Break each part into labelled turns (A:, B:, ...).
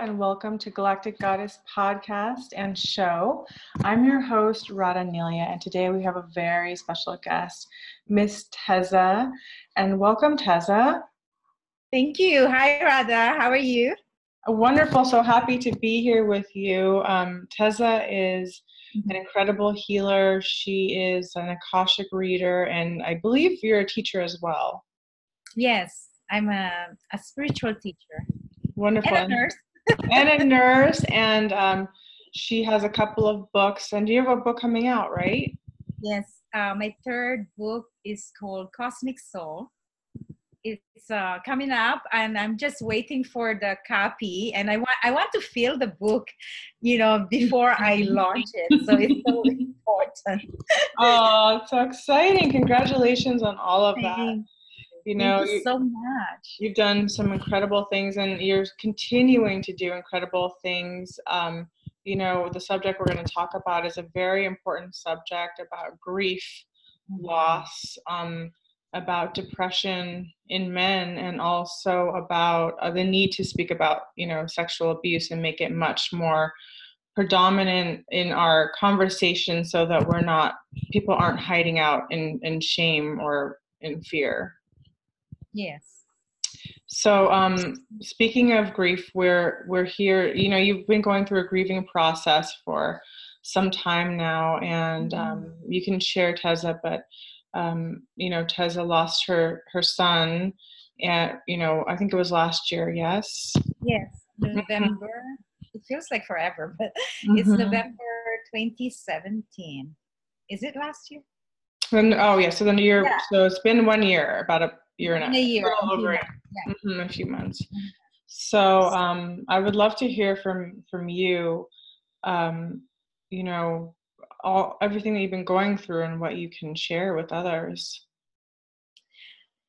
A: and welcome to Galactic Goddess podcast and show. I'm your host, Radha Nelia, and today we have a very special guest, Miss Teza. And welcome, Teza.
B: Thank you. Hi, Radha. How are you?
A: Wonderful. So happy to be here with you. Um, Teza is an incredible healer. She is an Akashic reader, and I believe you're a teacher as well.
B: Yes, I'm a, a spiritual teacher.
A: Wonderful.
B: And a nurse.
A: And a nurse. And um, she has a couple of books. And you have a book coming out, right?
B: Yes. Uh, my third book is called Cosmic Soul. It's uh, coming up, and I'm just waiting for the copy. And I want I want to feel the book, you know, before I launch it. So it's so important.
A: oh, so exciting! Congratulations on all of that. You know
B: Thank you so much.
A: you've done some incredible things and you're continuing to do incredible things. Um, you know the subject we're going to talk about is a very important subject about grief
B: Mm-hmm.
A: loss um, about depression in men and also about uh, the need to speak about you know sexual abuse and make it much more predominant in our conversation so that we're not people aren't hiding out in, in shame or in fear
B: yes.
A: So um, speaking of grief we're we're here you know you've been going through a grieving process for some time now and um, you can share teza but um, you know teza lost her her son and you know i think it was last year yes?
B: Yes november it feels like forever but it's november 2017 is it last year?
A: And, oh yeah so then you're
B: Yeah.
A: so it's been one year about a year and a,
B: a year, a
A: over
B: yeah.
A: Mhm, a few months
B: Mhm.
A: so um, i would love to hear from from you um, you know all everything that you've been going through and what you can share with others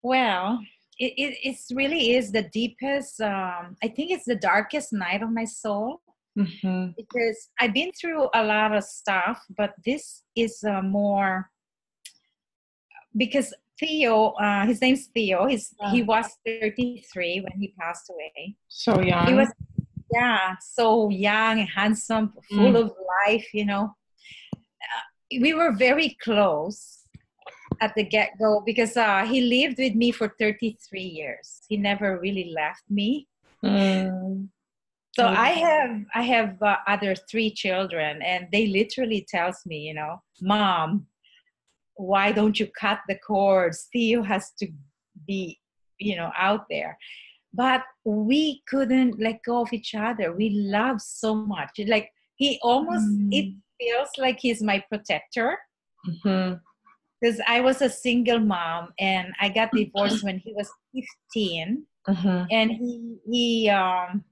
B: Well, it, it it's really is the deepest. Um, I think it's the darkest night of my soul
A: hmm
B: because I've been through a lot of stuff, but this is uh, more because Theo, uh, his name's Theo. He's he was 33 when he passed away.
A: so young
B: He was yeah, so young, handsome, full
A: Mm.
B: of life. You know, uh, we were very close at the get go because uh, he lived with me for 33 years. He never really left me.
A: Mm.
B: So
A: Mm.
B: I have I have uh, other three children, and they literally tells me, you know, mom, why don't you cut the cords? Theo has to be, you know, out there. But we couldn't let go of each other. We love so much. Like he almost it
A: Mm.
B: feels like he's my protector
A: Mhm.
B: because I was a single mom and I got divorced when he was 15
A: Mhm.
B: and he he um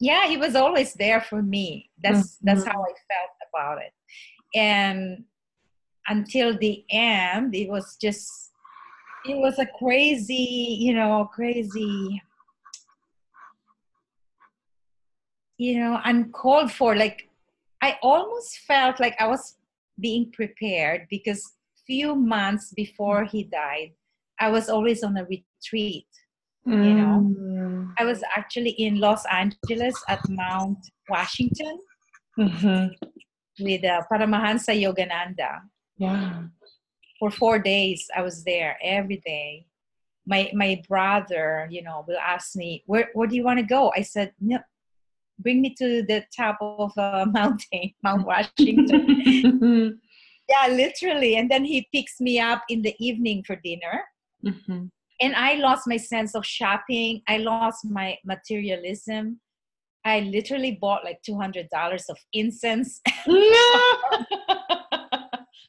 B: yeah he was always there for me that's that's how i felt about it and until the end it was just it was a crazy you know crazy you know uncalled for like i almost felt like i was being prepared because few months before he died i was always on a retreat you know.
A: Mm.
B: I was actually in Los Angeles at Mount Washington
A: Mhm.
B: with uh, Paramahansa Yogananda.
A: Yeah
B: For four days, I was there every day. My my brother, you know, will ask me, "Where where do you want to go?" I said, "No, bring me to the top of a mountain, Mount Washington." yeah, literally. And then he picks me up in the evening for dinner.
A: Mhm.
B: and I lost my sense of shopping. I lost my materialism. I literally bought like two hundred dollars of incense.
A: no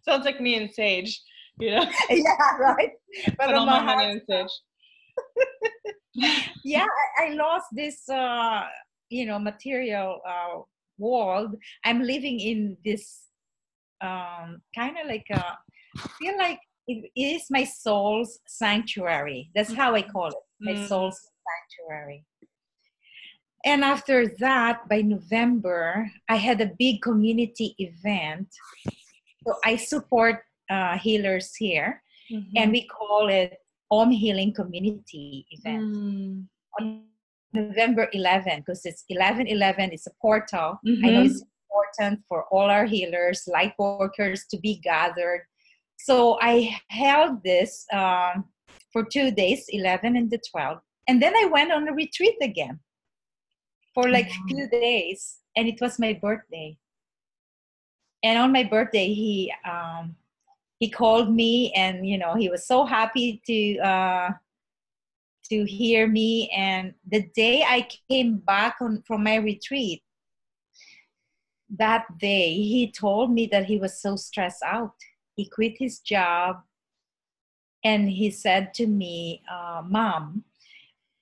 A: sounds like me and sage you know
B: yeah, right.
A: put all my money in sage
B: yeah, I, I lost this, uh, you know, material uh, world. I'm living in this um, kind of like a, I feel like it is my soul's sanctuary. That's how I call it, my
A: Mm.
B: soul's sanctuary. And after that, by November, I had a big community event. So I support uh, healers here,
A: Mm-hmm.
B: and we call it Om Healing Community Event
A: Mm.
B: on November 11 because it's 11 11. It's a portal. Mm-hmm. I know it's important for all our healers, light workers to be gathered. So I held this um, for two days, 11 and the 12. And then I went on a retreat again for like mm-hmm. few days. And it was my birthday. And on my birthday, he um, he called me, and you know he was so happy to uh, to hear me. And the day I came back on, from my retreat, that day he told me that he was so stressed out. He quit his job and he said to me, uh, Mom,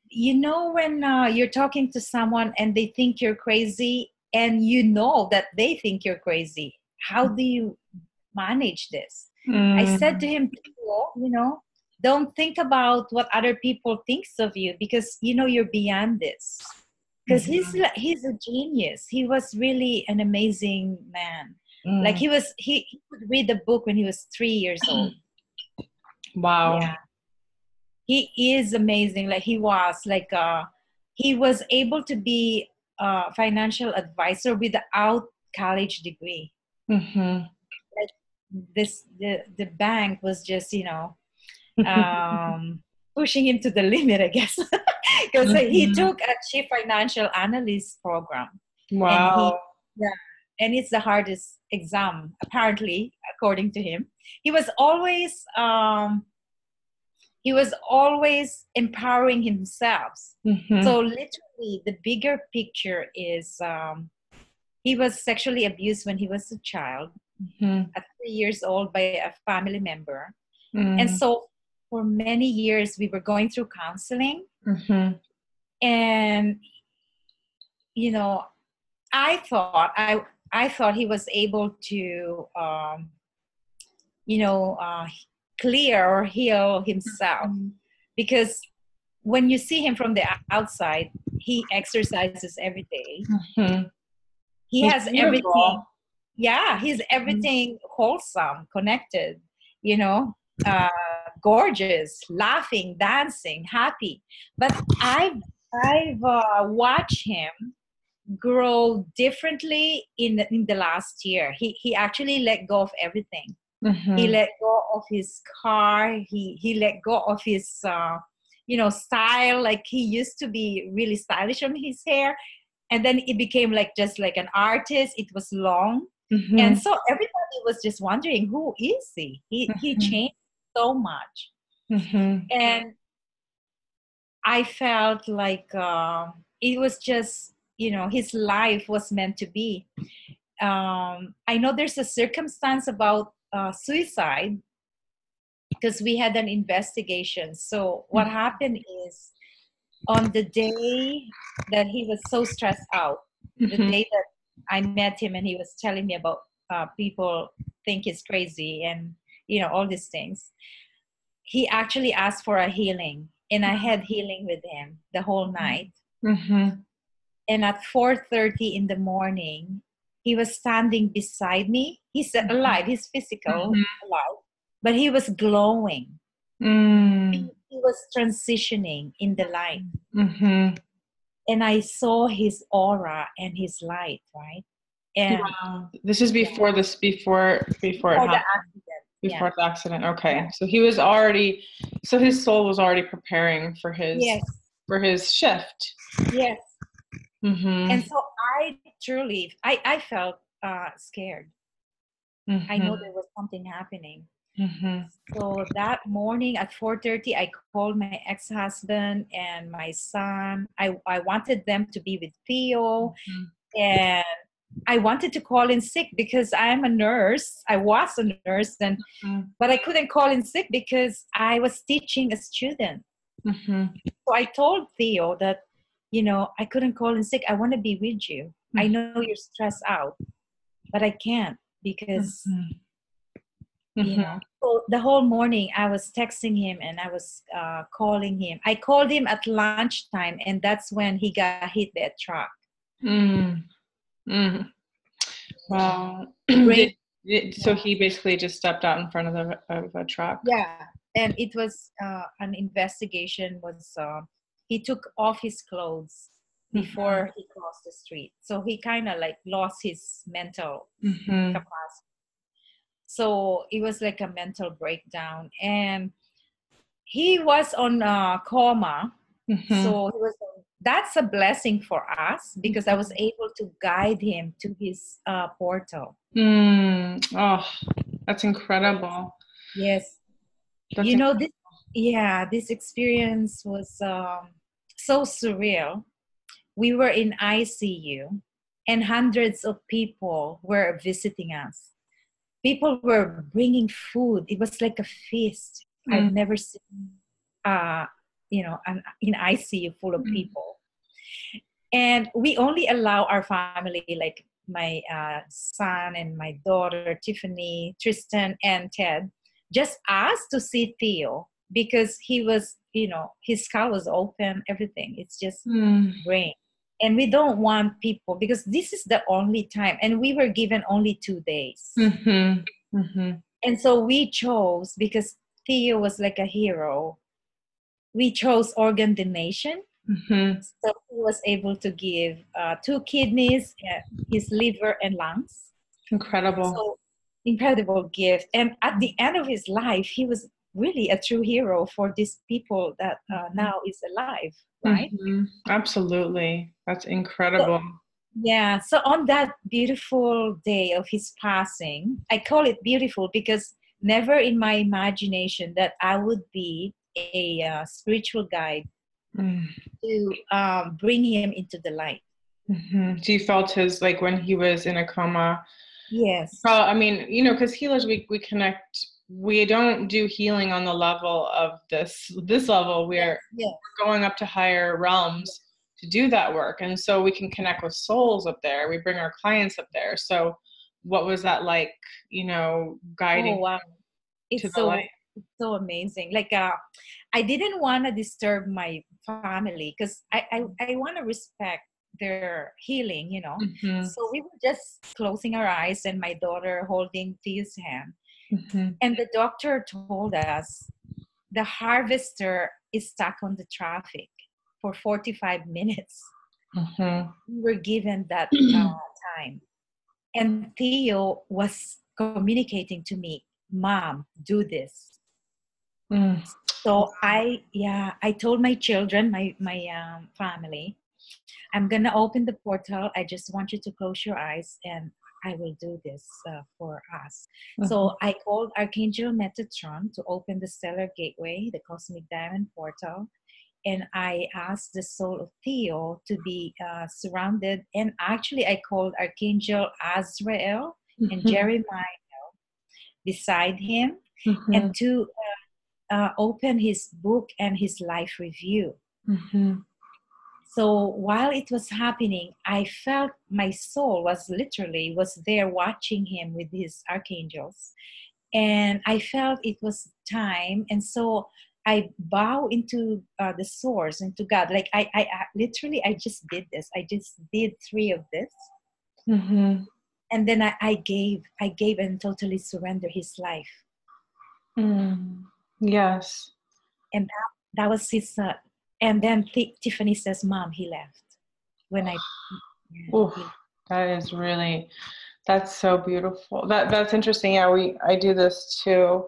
B: you know, when uh, you're talking to someone and they think you're crazy, and you know that they think you're crazy, how do you manage this? Mm. I said to him, you know, don't think about what other people thinks of you because you know you're beyond this because mm-hmm. he's he's a genius he was really an amazing man mm. like he was he, he could read the book when he was three years old
A: wow yeah.
B: he is amazing like he was like uh he was able to be a financial advisor without college degree mm-hmm. like this the the bank was just you know um, pushing him to the limit, I guess, because mm-hmm. he took a chief financial analyst program.
A: Wow.
B: And he, yeah, and it's the hardest exam, apparently, according to him. He was always um, he was always empowering himself. Mm-hmm. So literally, the bigger picture is um, he was sexually abused when he was a child, mm-hmm. at three years old, by a family member, mm-hmm. and so for many years we were going through counseling mm-hmm. and you know i thought i i thought he was able to um, you know uh, clear or heal himself mm-hmm. because when you see him from the outside he exercises every day. Mm-hmm. He he's has beautiful. everything yeah he's everything mm-hmm. wholesome connected you know uh, gorgeous, laughing, dancing, happy. But I've I've uh, watched him grow differently in in the last year. He he actually let go of everything. Mm-hmm. He let go of his car. He he let go of his uh, you know style. Like he used to be really stylish on his hair, and then it became like just like an artist. It was long. Mm-hmm. And so everybody was just wondering, who is he? He mm-hmm. he changed so much. Mm-hmm. And I felt like uh, it was just, you know, his life was meant to be. Um, I know there's a circumstance about uh, suicide because we had an investigation. So, what mm-hmm. happened is on the day that he was so stressed out, mm-hmm. the day that I met him and he was telling me about uh, people think he's crazy and you know all these things he actually asked for a healing and i had healing with him the whole night mm-hmm. and at 4.30 in the morning he was standing beside me he's mm-hmm. alive he's physical mm-hmm. alive but he was glowing mm. He, was transitioning in the light mm-hmm. and i saw his aura and his light right and
A: wow. this is before this before before, before it happened before yeah. the accident okay yeah. so he was already so his soul was already preparing for his yes. for his shift
B: yes mm-hmm. and so i truly i i felt uh scared mm-hmm. i know mm-hmm. there was something happening mm-hmm. so that morning at 4.30 i called my ex-husband and my son i i wanted them to be with theo mm-hmm. and I wanted to call in sick because I'm a nurse. I was a nurse, and mm-hmm. but I couldn't call in sick because I was teaching a student. Mm-hmm. So I told Theo that, you know, I couldn't call in sick. I want to be with you. Mm-hmm. I know you're stressed out, but I can't because, you mm-hmm. know. So the whole morning I was texting him and I was uh, calling him. I called him at lunchtime, and that's when he got hit by a truck. Mm.
A: Mm. Wow. did, did, so he basically just stepped out in front of, the, of a truck.
B: Yeah, and it was uh, an investigation was uh, he took off his clothes
A: Mm-hmm.
B: before he crossed the street. So he kind of like lost his mental
A: Mhm.
B: capacity. So it was like a mental breakdown, and he was on a coma.
A: Mhm.
B: So he was. That's a blessing for us because I was able to guide him to his uh, portal.
A: Mm. Oh, that's incredible.
B: Yes,
A: That's
B: you know this. Yeah, this experience was um, so surreal. We were in ICU, and hundreds of people were visiting us. People were bringing food. It was like a feast. I've
A: Mm.
B: never seen, uh, you know, an in ICU full of
A: Mm.
B: people. And we only allow our family, like my uh, son and my daughter, Tiffany, Tristan, and Ted, just asked to see Theo because he was, you know, his skull was open, everything. It's just
A: Mm.
B: brain. And we don't want people because this is the only time, and we were given only two days.
A: Mhm. Mhm.
B: And so we chose because Theo was like a hero. We chose organ donation.
A: Mhm.
B: So he was able to give uh, two kidneys, uh, his liver, and lungs.
A: Incredible.
B: So incredible gift. And at the end of his life, he was really a true hero for these people that uh, now is alive, right?
A: Mhm. Absolutely. That's incredible.
B: Yeah. So on that beautiful day of his passing, I call it beautiful because never in my imagination that I would be a uh, spiritual guide
A: Mm.
B: to um, bring him into the light.
A: Mhm. So you felt his like when he was in a coma.
B: Yes.
A: Well, I mean, you know, because healers, we we connect. We don't do healing on the level of this this level. We're
B: Yes.
A: going up to higher realms to do that work, and so we can connect with souls up there. We bring our clients up there. So, what was that like? You know, guiding
B: Oh, wow. It's so
A: light.
B: it's so amazing. Like uh, I didn't want to disturb my family because I I, I want to respect their healing. You know.
A: Mhm.
B: So we were just closing our eyes and my daughter holding Theo's hand.
A: Mhm.
B: And the doctor told us the harvester is stuck on the traffic for 45 minutes.
A: Mhm.
B: We were given that uh, time. And Theo was communicating to me, Mom, do this.
A: Mm.
B: So I, yeah, I told my children, my, my um, family, I'm going to open the portal. I just want you to close your eyes and I will do this uh, for us.
A: Mm-hmm.
B: So I called Archangel Metatron to open the stellar gateway, the cosmic diamond portal, and I asked the soul of Theo to be uh, surrounded. And actually, I called Archangel Azrael and
A: Mhm.
B: Jeremiel beside him,
A: Mhm.
B: and to uh, uh, open his book and his life review.
A: Mhm.
B: So while it was happening, I felt my soul was literally was there watching him with his archangels, and I felt it was time. And so I bow into uh, the source, into God. Like I, I, I literally, I just did this. I just did three of this,
A: Mhm.
B: and then I, I gave, I gave, and totally surrender His life.
A: Mm. Yes.
B: And that, that was his. Uh, and then T- Tiffany says, "Mom, he left." When I,
A: Oof. That is really, that's so beautiful. That that's interesting. Yeah, we I do this too.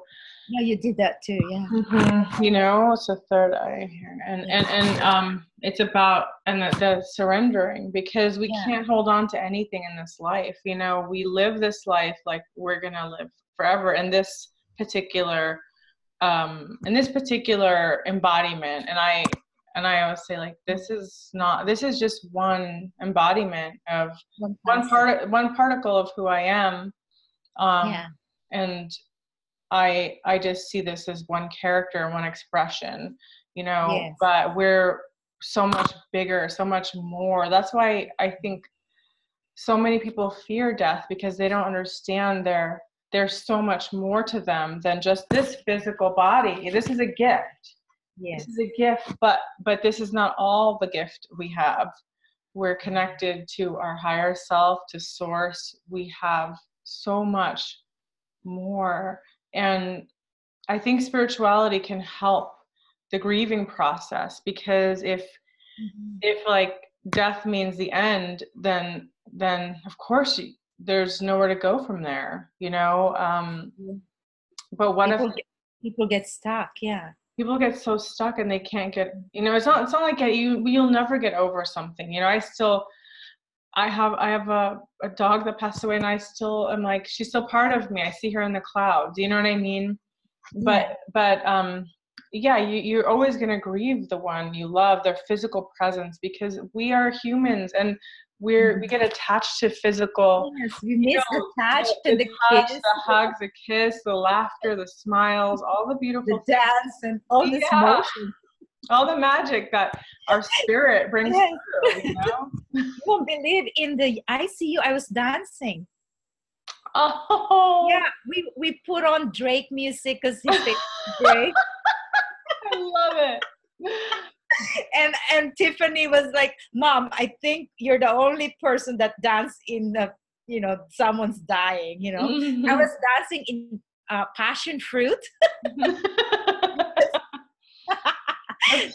B: yeah, you did that too. Yeah.
A: Mhm. You know, it's a third eye here, and and and um, it's about and the, the surrendering because we
B: Yeah.
A: can't hold on to anything in this life. You know, we live this life like we're gonna live forever, and this particular, um, in this particular embodiment, and I and I always say like this is not this is just one embodiment of one part one particle of who I am. Um,
B: yeah.
A: and I I just see this as one character, one expression, you know.
B: Yes.
A: But we're so much bigger, so much more. That's why I think so many people fear death because they don't understand there there's so much more to them than just this physical body. This is a gift.
B: Yes.
A: This is a gift, but but this is not all the gift we have. We're connected to our higher self, to source. We have so much more. And I think spirituality can help the grieving process because if mm-hmm. if like death means the end then then of course there's nowhere to go from there you know um but what
B: people
A: if
B: get, people get stuck yeah
A: people get so stuck and they can't get you know it's not it's not like you you'll never get over something you know i still i have i have a, a dog that passed away and i still am like she's still part of me. I see her in the clouds Do you know what i mean? But yeah. but um yeah you, you're always going to grieve the one you love their physical presence because we are humans and we're we mm-hmm. get attached to physical
B: yes we miss know, the touch the, the,
A: touch, kiss the hugs the kiss the laughter the smiles all the beautiful
B: the dance and all this yeah. motion
A: all the magic that our spirit brings yes. through, you know?
B: you won't believe in the icu i was dancing
A: oh
B: yeah we we put on drake music because he's drake
A: I love it.
B: and and Tiffany was like, "Mom, I think you're the only person that dance in the, you know, someone's dying." You know, mm-hmm. I was dancing in uh, passion fruit.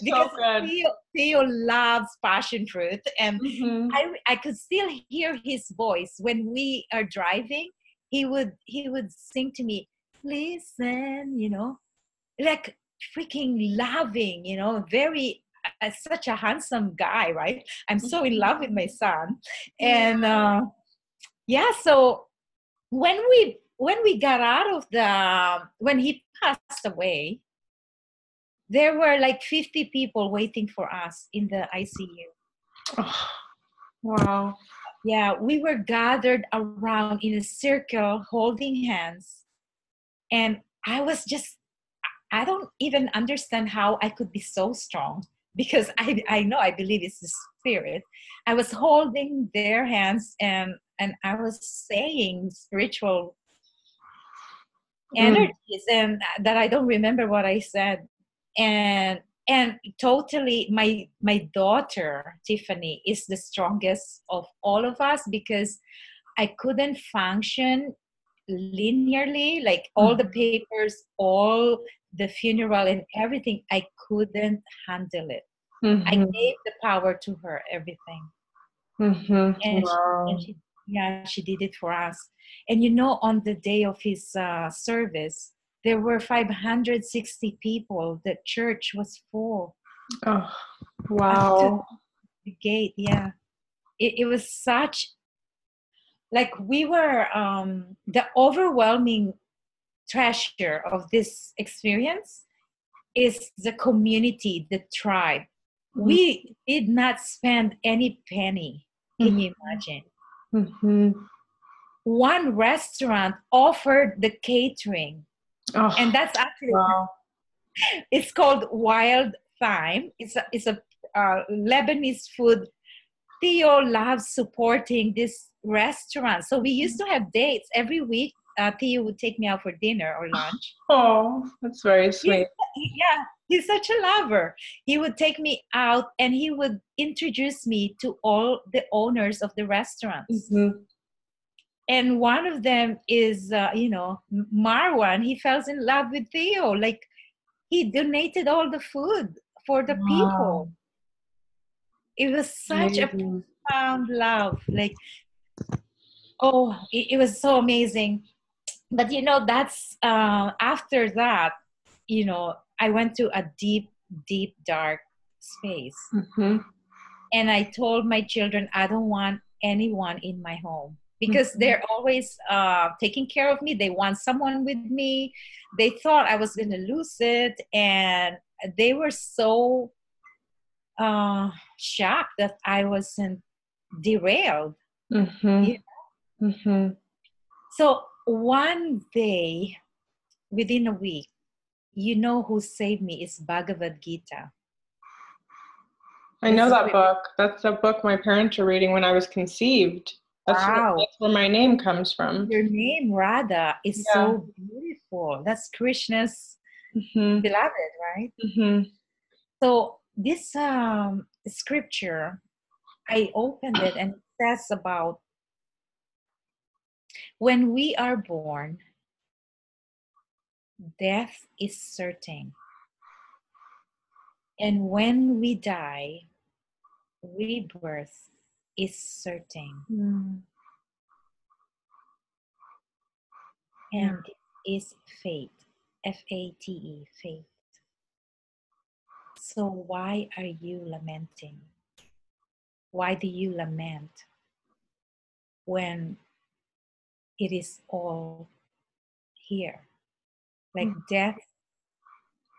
B: because so Theo, Theo, loves passion fruit, and mm-hmm. I I could still hear his voice when we are driving. He would he would sing to me, "Listen," you know, like freaking loving, you know, very uh, such a handsome guy, right? I'm so in love with my son, and uh, yeah. So when we when we got out of the when he passed away, there were like 50 people waiting for us in the ICU.
A: Oh, wow.
B: Yeah, we were gathered around in a circle holding hands. And I was just I don't even understand how I could be so strong because I, I know I believe it's the spirit. I was holding their hands and and I was saying spiritual mm. energies and that I don't remember what I said. And and totally my my daughter Tiffany is the strongest of all of us because I couldn't function linearly like all the mm. papers all the funeral and everything, I couldn't handle it. Mm-hmm. I gave the power to her, everything.
A: Mm-hmm.
B: And, wow. she, and, she, yeah, she did it for us. And you know, on the day of his uh, service, there were 560 people. The church was full.
A: Oh, wow.
B: The gate, yeah. It, it was such like we were um the overwhelming treasure of this experience is the community, the tribe. Mm-hmm. We did not spend any penny. Can mm-hmm. you imagine?
A: Mm-hmm.
B: One restaurant offered the catering, oh, and that's actually wow. it's called Wild Thyme. It's a it's a uh, Lebanese food. Theo loves supporting this restaurant, so we used to have dates every week uh, Theo would take me out for dinner or lunch.
A: Oh, that's very sweet.
B: He's, yeah, he's such a lover. He would take me out and he would introduce me to all the owners of the restaurants.
A: Mm-hmm.
B: And one of them is, uh, you know, Marwan. He fell in love with Theo. Like, he donated all the food for the wow. people. It was such Amazing. a profound love. Like, oh, it, it was so amazing but you know that's uh, after that you know i went to a deep deep dark space
A: mm-hmm.
B: and i told my children i don't want anyone in my home because mm-hmm. they're always uh, taking care of me they want someone with me they thought i was going to lose it and they were so uh, shocked that i wasn't derailed
A: mm-hmm. you know? Mm-hmm.
B: so one day within a week you know who saved me is bhagavad gita
A: i know that book that's the book my parents were reading when i was conceived that's, wow. where, that's where my name comes from
B: your name radha is yeah. so beautiful that's krishna's mm-hmm. beloved right
A: mm-hmm.
B: so this um, scripture i opened it and it says about when we are born, death is certain. And when we die, rebirth is certain.
A: Mm.
B: And is fate. F A T E, fate. So, why are you lamenting? Why do you lament when it is all here? Like
A: Mm.
B: death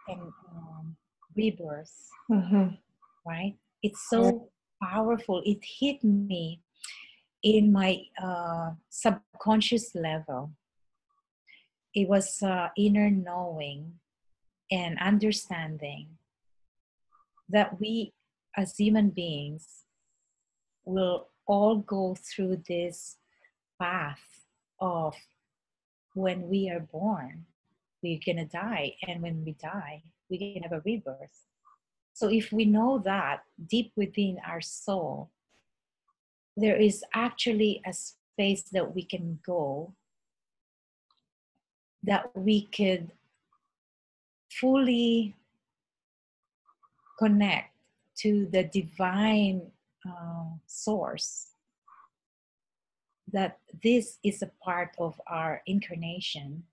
B: and um, rebirth,
A: Mhm.
B: right? It's so powerful. It hit me in my uh, subconscious level. It was uh, inner knowing and understanding that we as human beings will all go through this path of when we are born, we're gonna die, and when we die, we can have a rebirth. So if we know that deep within our soul, there is actually a space that we can go that we could fully connect to the divine uh, source that this is a part of our incarnation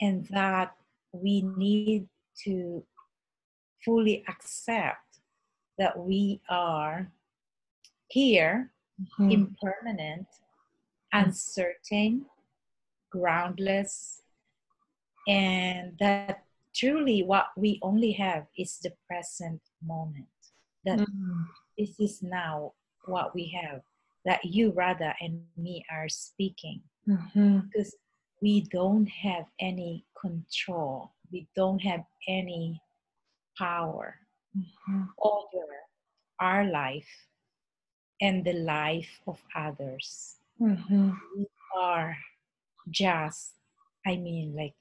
B: and that we need to fully accept that we are here
A: Mhm.
B: impermanent uncertain groundless and that truly what we only have is the present moment that
A: Mm.
B: this is now what we have that you Radha and me are speaking
A: Mhm.
B: because we don't have any control we don't have any power
A: Mhm.
B: over our life and the life of others
A: Mhm.
B: we are just i mean like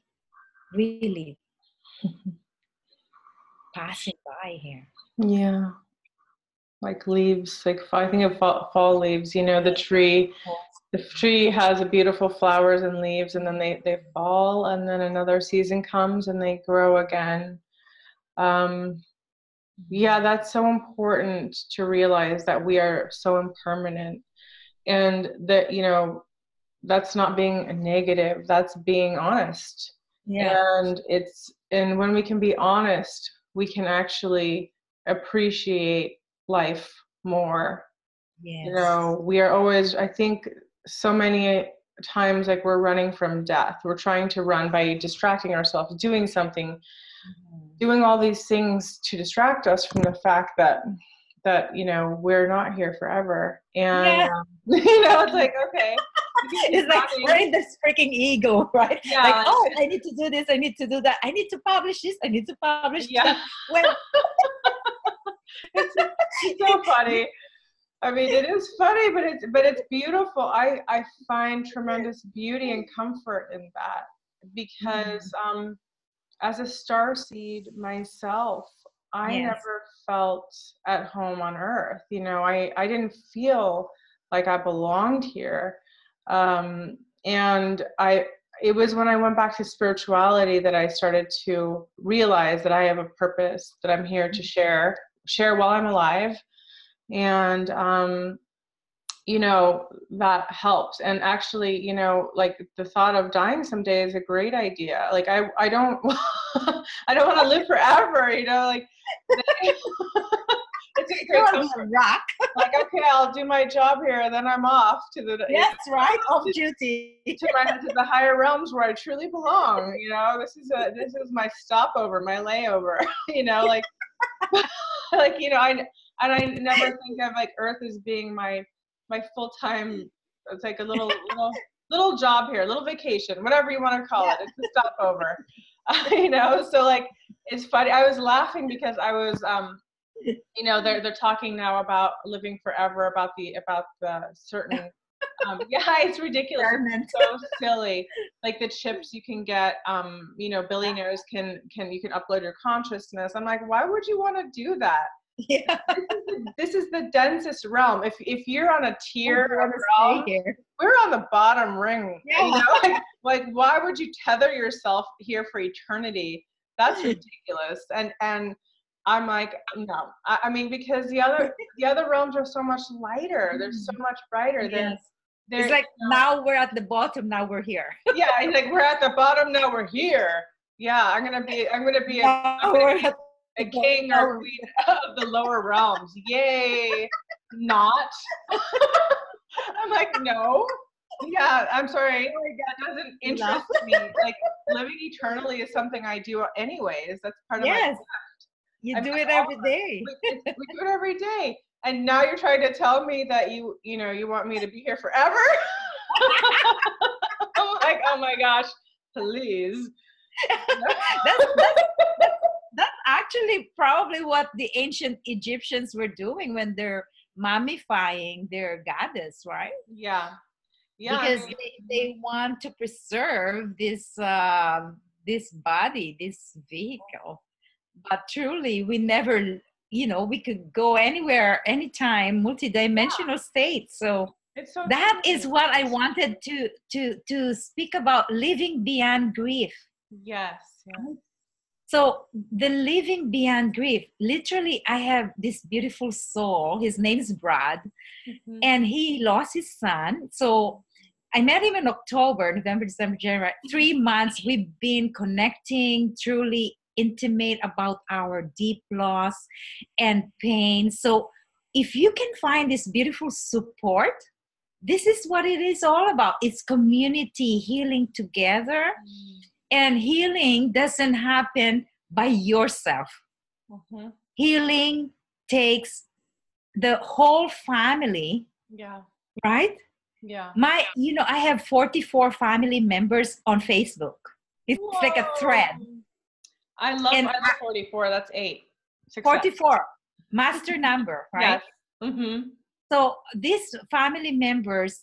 B: really passing by here
A: Yeah. Like leaves, like I think of fall, fall leaves, you know, the tree the tree has a beautiful flowers and leaves and then they, they fall and then another season comes and they grow again. Um, yeah, that's so important to realize that we are so impermanent and that, you know, that's not being negative, that's being honest.
B: yeah
A: and it's and when we can be honest we can actually appreciate life more
B: yes
A: you know we are always i think so many times like we're running from death we're trying to run by distracting ourselves doing something
B: Mhm.
A: doing all these things to distract us from the fact that that you know we're not here forever and
B: Yeah.
A: um, you know it's like okay we can keep
B: it's like we're in this freaking ego, right?
A: Yeah,
B: like,
A: like-
B: oh, I need to do this, I need to do that, I need to publish this, I need to publish
A: yeah
B: that. Well,
A: it's, it's so funny. I mean, it is funny, but it's but it's beautiful. I I find tremendous beauty and comfort in that because um, as a star seed myself, I
B: Yes.
A: never felt at home on Earth. You know, I I didn't feel like I belonged here, um, and I. It was when I went back to spirituality that I started to realize that I have a purpose, that I'm here to share, share while I'm alive, and um, you know that helps and actually you know like the thought of dying someday is a great idea like i i don't i don't want to live forever you know like it's a great
B: want to
A: comfort.
B: be a rock.
A: like okay i'll do my job here and then i'm off to the
B: Yes, right? Off duty.
A: to my to the higher realms where I truly belong. You know, this is a this is my stopover, my layover. You know, like like you know, I and I never think of like Earth as being my my full time. It's like a little little little job here, little vacation, whatever you want to call it. It's a stopover. you know, so like it's funny. I was laughing because I was um you know they're they're talking now about living forever about the about the certain um yeah it's ridiculous.
B: Experiment.
A: so silly. Like the chips you can get um you know billionaires can can you can upload your consciousness. I'm like why would you want to do that?
B: Yeah.
A: this is the densest realm. If if you're on a tier
B: wanna
A: realm,
B: here.
A: we're on the bottom ring
B: Yeah.
A: you know? Like, like why would you tether yourself here for eternity? That's ridiculous. And and I'm like, no. I, I mean, because the other the other realms are so much lighter. They're so
B: Mm-hmm.
A: much brighter.
B: Yes.
A: they're,
B: It's like
A: you know,
B: now we're at the bottom, now we're here.
A: yeah, it's like we're at the bottom now. We're here. Yeah, I'm gonna be. I'm gonna be a, gonna be a king or queen of the lower realms. Yay! Not. I'm like no. Yeah, I'm sorry. That doesn't interest me. Like living eternally is something I do anyways. That's part of my
B: Yes. You
A: I'm
B: do it every day.
A: we, we do it every day and now you're trying to tell me that you you know you want me to be here forever i'm like oh my gosh please
B: that's, that's, that's, that's actually probably what the ancient Egyptians were doing when they're mummifying their goddess, right?
A: yeah yeah I
B: because
A: mean,
B: they, they want to preserve this uh, this body, this vehicle. But truly, we never, you know, we could go anywhere, anytime, multidimensional state. So
A: it's so
B: that is what I wanted to to to speak about living beyond grief.
A: yes yeah.
B: So the living beyond grief, literally, I have this beautiful soul. His name is Brad,
A: Mhm.
B: and he lost his son. So I met him in October, November, December, January. Three months we've been connecting, truly intimate about our deep loss and pain. So if you can find this beautiful support, this is what it is all about. It's community healing together. And healing doesn't happen by yourself.
A: Mhm.
B: Healing takes the whole family,
A: yeah
B: right?
A: yeah
B: My, you know, I have 44 family members on Facebook. It's like a thread.
A: I love
B: And
A: I love 44 that's eight Success.
B: 44, master number, right?
A: yes mm-hmm.
B: So these family members,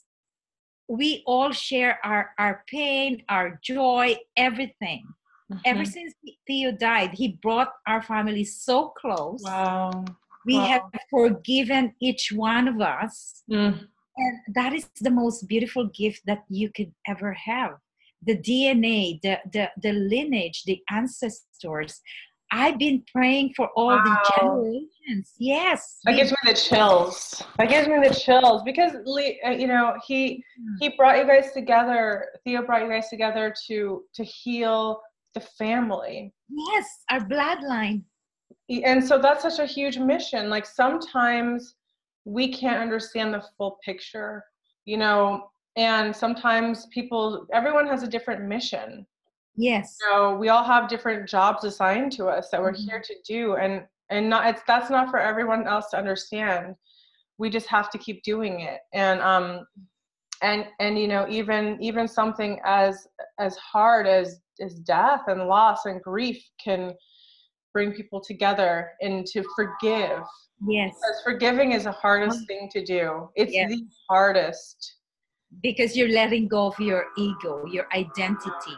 B: we all share our, our pain, our joy, everything. Ever
A: Mhm.
B: since Theo died, he brought our family so close.
A: wow
B: We
A: Wow.
B: have forgiven each one of us.
A: Mm.
B: And that is the most beautiful gift that you could ever have. The DNA, the, the, the lineage, the ancestors. I've been praying for all the generations. Yes.
A: That gives me the chills. That gives me the chills because uh, you know, he
B: Hmm.
A: he brought you guys together. Theo brought you guys together to to heal the family,
B: yes, our bloodline.
A: and so that's such a huge mission. Like sometimes we can't understand the full picture, you know, and sometimes people, everyone has a different mission.
B: Yes.
A: So we all have different jobs assigned to us that we're
B: Mhm.
A: here to do, and and not it's that's not for everyone else to understand. We just have to keep doing it, and um, and and you know even even something as as hard as as death and loss and grief can bring people together and to forgive
B: Yes.
A: because forgiving is the hardest thing to do. It's
B: Yeah.
A: the hardest.
B: Because you're letting go of your ego, your identity.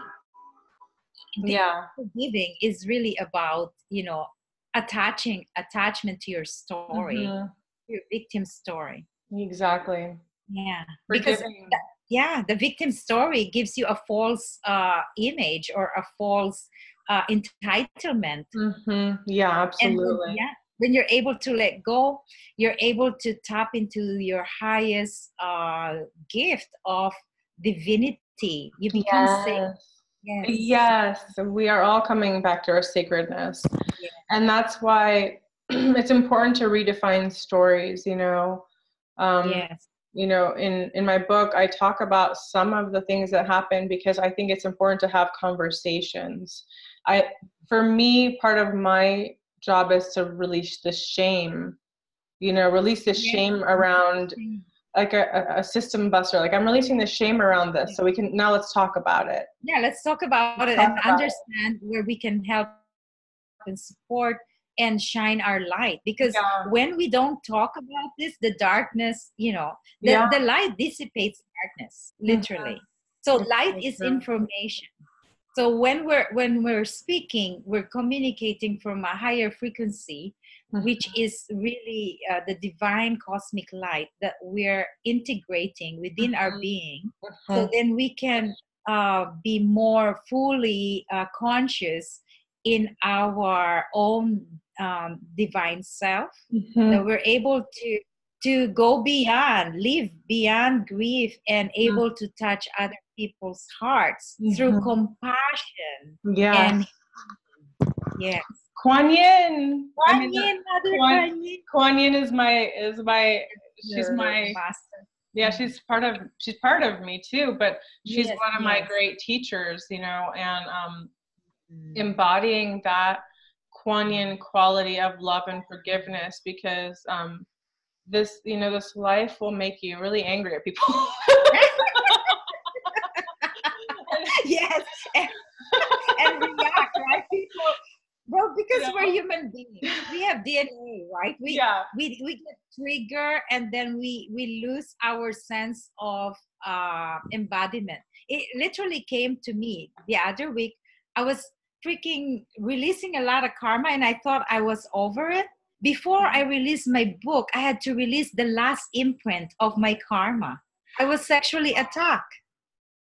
B: The
A: Yeah.
B: Giving is really about, you know, attaching attachment to your story,
A: Mhm.
B: your victim story.
A: Exactly.
B: Yeah. Because
A: Forgiving.
B: yeah the victim story gives you a false uh, image or a false uh, entitlement
A: hmm Yeah, absolutely.
B: when, yeah when you're able to let go you're able to tap into your highest uh, gift of divinity you become safe
A: Yes.
B: yes.
A: Yes, we are all coming back to our sacredness.
B: Yeah.
A: And that's why it's important to redefine stories, you know. Um,
B: yes
A: You know, in, in my book, I talk about some of the things that happen because I think it's important to have conversations. I, for me, part of my job is to release the shame, you know, release the shame around like a, a- system buster. Like I'm releasing the shame around this, so we can now let's talk about it.
B: yeah let's talk about it
A: Talk
B: and
A: about it.
B: understand where we can help and support and shine our light because
A: Yeah.
B: when we don't talk about this the darkness you know the,
A: Yeah.
B: the light dissipates darkness mm-hmm. literally so light is information so when we're when we're speaking we're communicating from a higher frequency which is really uh, the divine cosmic light that we're integrating within our
A: Mhm.
B: being
A: Mhm.
B: so then we can uh, be more fully uh, conscious in our own um, divine self mm-hmm. that we're able to to go beyond live beyond grief and mm-hmm. able to touch other people's hearts mm-hmm. through compassion
A: yeah and
B: yes
A: Kuan Yin.
B: Kuan Yin, Mother Kuan, Yin.
A: Kuan Yin is my is my she's my master. Yeah, she's part of she's part of me too, but she's yes, one of yes. my great teachers, you know, and um mm. embodying that Kuan Yin quality of love and forgiveness because um this you know this life will make you really angry at people
B: yes and, and react right people well, because yeah. we're human beings, we have DNA, right? We yeah. we we get trigger and then we we lose our sense of uh, embodiment. It literally came to me the other week. I was freaking releasing a lot of karma, and I thought I was over it. Before I mm-hmm. released my book, I had to release the last imprint of my karma. I was sexually attacked.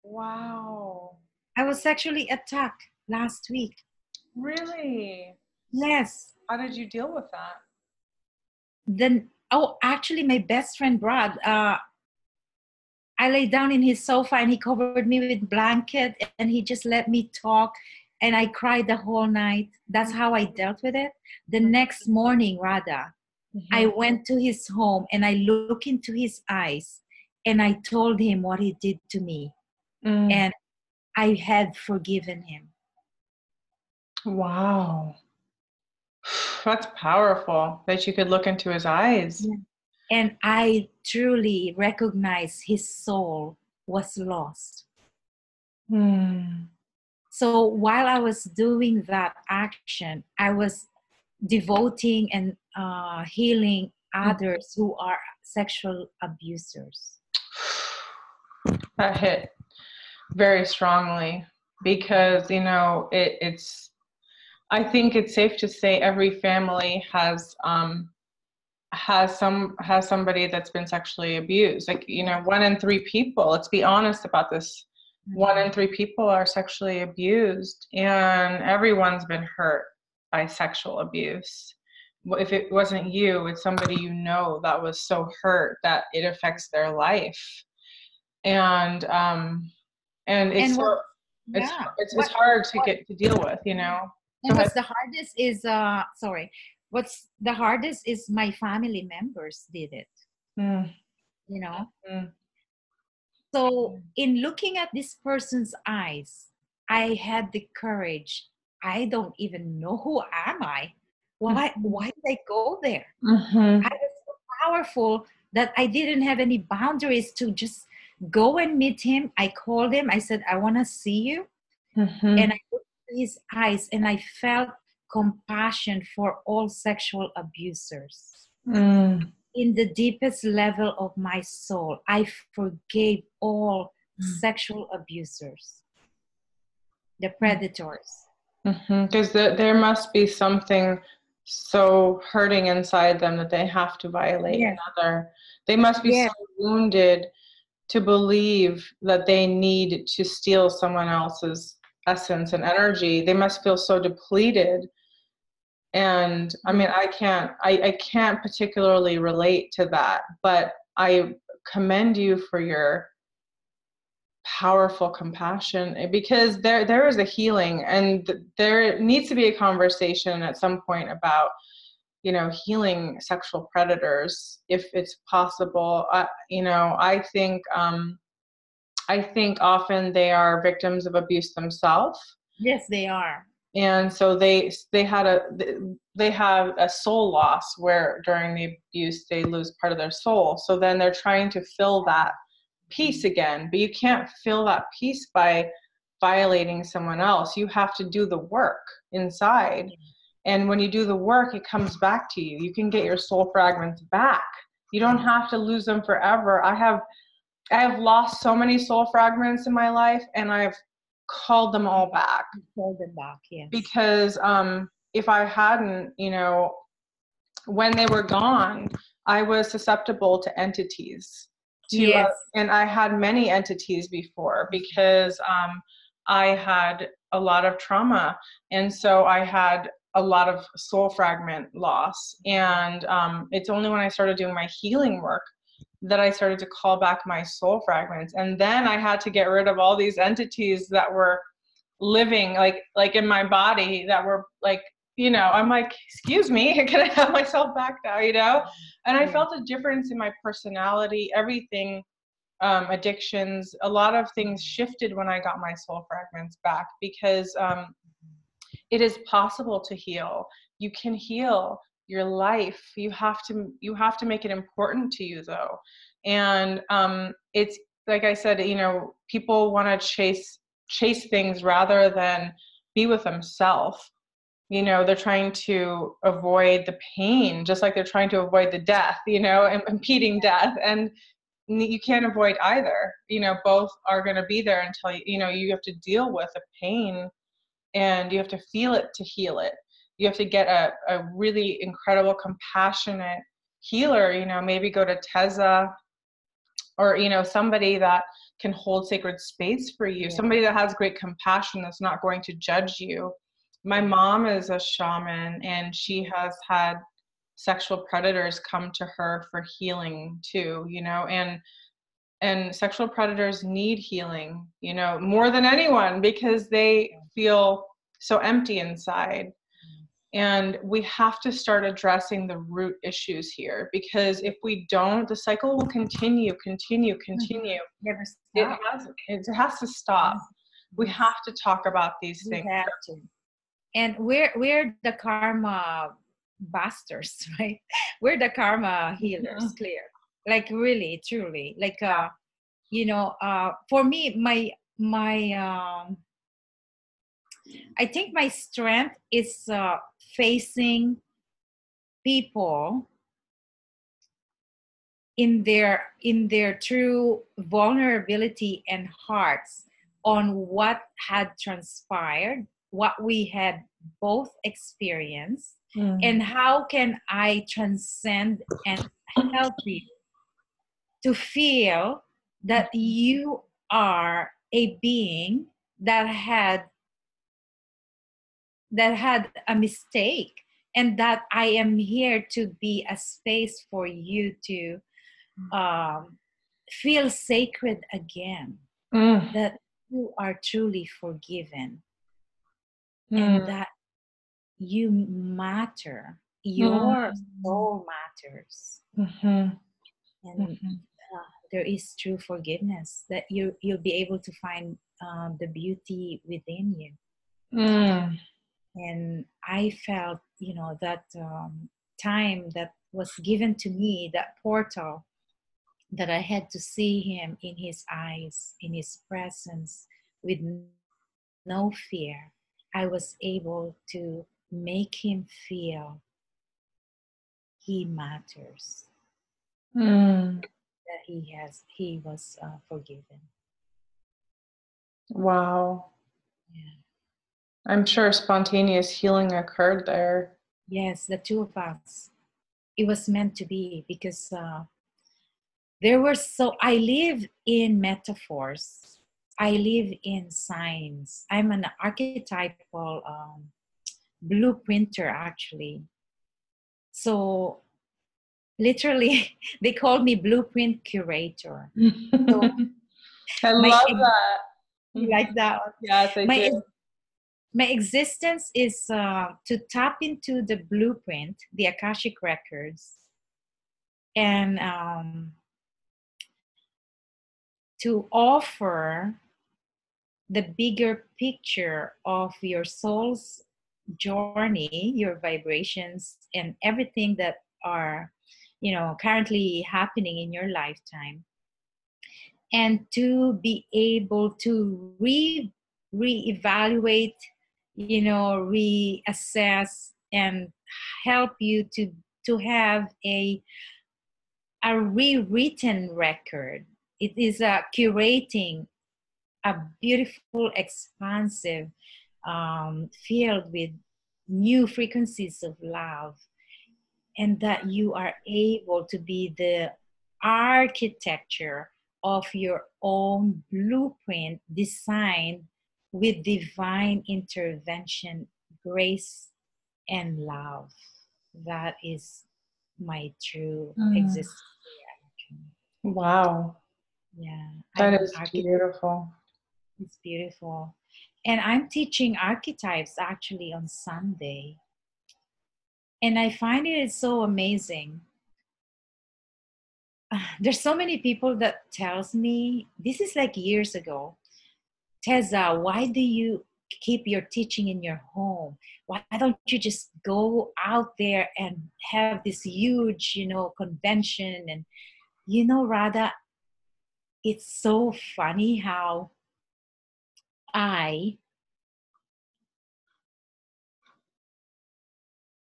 A: Wow.
B: I was sexually attacked last week.
A: Really?
B: Yes.
A: How did you deal with that?
B: Then, oh, actually, my best friend Brad, uh, I lay down in his sofa and he covered me with blanket and he just let me talk and I cried the whole night. That's how I dealt with it. The next morning, Radha, mm-hmm. I went to his home and I looked into his eyes and I told him what he did to me. Mm. And I had forgiven him.
A: Wow. That's powerful that you could look into his eyes. Yeah.
B: And I truly recognize his soul was lost. Hmm. So while I was doing that action, I was devoting and uh, healing hmm. others who are sexual abusers.
A: That hit very strongly because you know it, it's I think it's safe to say every family has um, has some has somebody that's been sexually abused. Like you know, one in three people. Let's be honest about this. One in three people are sexually abused, and everyone's been hurt by sexual abuse. If it wasn't you, it's somebody you know that was so hurt that it affects their life, and um, and it's and what, it's, yeah. it's, it's hard to get to deal with, you know
B: and what's the hardest is uh sorry what's the hardest is my family members did it mm. you know mm. So in looking at this person's eyes i had the courage i don't even know who am i why mm-hmm. why did i go there mm-hmm. i was so powerful that i didn't have any boundaries to just go and meet him i called him i said i want to see you mm-hmm. and i looked at his eyes and I felt compassion for all sexual abusers. Mm. In the deepest level of my soul, I forgave all mm. sexual abusers, the predators.
A: Because mm-hmm. the, there must be something so hurting inside them that they have to violate yes. another. They must be yes. so wounded to believe that they need to steal someone else's essence and energy they must feel so depleted and i mean i can't I, I can't particularly relate to that but i commend you for your powerful compassion eh, because there there is a healing and there needs to be a conversation at some point about you know healing sexual predators if it's possible uh, you know i think um I think often they are victims of abuse themselves.
B: Yes, they are.
A: And so they they had a they have a soul loss where during the abuse they lose part of their soul. So then they're trying to fill that piece again, but you can't fill that piece by violating someone else. You have to do the work inside. And when you do the work, it comes back to you. You can get your soul fragments back. You don't have to lose them forever. I have I have lost so many soul fragments in my life, and I've called them all back.
B: Called them back, yes.
A: Because um, if I hadn't, you know, when they were gone, I was susceptible to entities. To, uh, yes. Uh, and I had many entities before because um, I had a lot of trauma, and so I had a lot of soul fragment loss. And um, it's only when I started doing my healing work that I started to call back my soul fragments. And then I had to get rid of all these entities that were living like like in my body that were like you know i'm like excuse me can i have myself back now? You know? And i felt a difference in my personality everything um, addictions a lot of things shifted when i got my soul fragments back because um, it is possible to heal. You can heal your life you have to you have to make it important to you though. And um, it's like i said you know people want to chase chase things rather than be with themselves you know they're trying to avoid the pain just like they're trying to avoid the death you know and impeding death and you can't avoid either. You know both are going to be there until you know you have to deal with the pain and you have to feel it to heal it you have to get a, a really incredible compassionate healer you know maybe go to teza or you know somebody that can hold sacred space for you yeah. somebody that has great compassion that's not going to judge you. My mom is a shaman and she has had sexual predators come to her for healing too you know and and sexual predators need healing you know more than anyone because they feel so empty inside and we have to start addressing the root issues here because if we don't the cycle will continue continue mm-hmm. continue.
B: Never
A: it has, it has to stop. We have to talk about these we things.
B: and we're we're the karma busters right? We're the karma healers mm-hmm. clear. Like really truly. Like uh you know uh for me my my um i think my strength is uh facing people in their in their true vulnerability and hearts on what had transpired what we had both experienced mm. and how can i transcend and help you to feel that you are a being that had that had a mistake and that i am here to be a space for you to um, feel sacred again mm. that you are truly forgiven mm. and that you matter your mm. soul matters mm-hmm. and mm-hmm. Uh, there is true forgiveness that you you'll be able to find um, the beauty within you mm. And i felt you know that um, time that was given to me that portal that i had to see him in his eyes in his presence with no fear I was able to make him feel he matters. Mm. That he has, he was uh, forgiven.
A: Wow. I'm sure spontaneous healing occurred there.
B: Yes, the two of us. It was meant to be because uh, there were so, I live in metaphors I live in signs. I'm an archetypal um, blueprinter, actually. So, literally, they call me blueprint curator. So,
A: I love that.
B: You like that?
A: Yes, I
B: my,
A: do.
B: My existence is uh, to tap into the blueprint, the Akashic records, and um, to offer the bigger picture of your soul's journey your vibrations and everything that are you know currently happening in your lifetime. And to be able to re reevaluate you know reassess and help you to to have a a rewritten record. It is a curating a beautiful, expansive um, field with new frequencies of love, and that you are able to be the architecture of your own blueprint designed with divine intervention, grace, and love. That is my true
A: Mm.
B: existence.
A: Wow.
B: Yeah,
A: That
B: I'm
A: is beautiful.
B: It's beautiful. And I'm teaching archetypes actually on Sunday. And I find it is so amazing. There's so many people that tells me this is like years ago. Tessa, why do you keep your teaching in your home? Why don't you just go out there and have this huge, you know, convention? And you know, Radha, it's so funny how I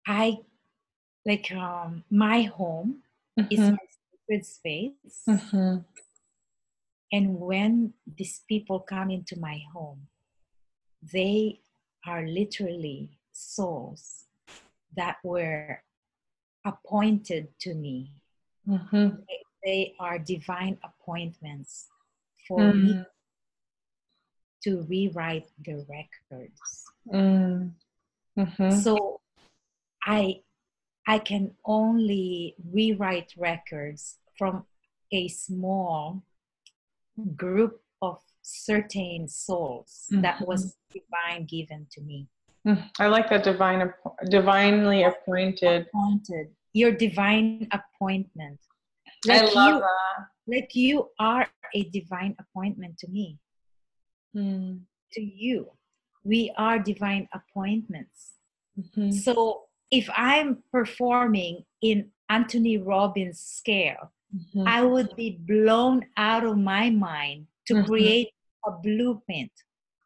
B: I like um my home is
A: Mhm,
B: my sacred space
A: mhm,
B: and when these people come into my home they are literally souls that were appointed to me.
A: Mhm,
B: they are divine appointments for me
A: mm,
B: to rewrite the records.
A: Mm, mhm,
B: so i i can only rewrite records from a small group of certain souls that was divine given to me.
A: Mm. I like that divine, divinely appointed.
B: appointed. Your divine appointment.
A: I
B: like
A: love
B: you
A: that.
B: like you are a divine appointment to me.
A: Mm,
B: to you. We are divine appointments.
A: Mhm,
B: So if I'm performing in Anthony Robbins scale,
A: mhm,
B: I would be blown out of my mind to
A: Mhm.
B: create a blueprint.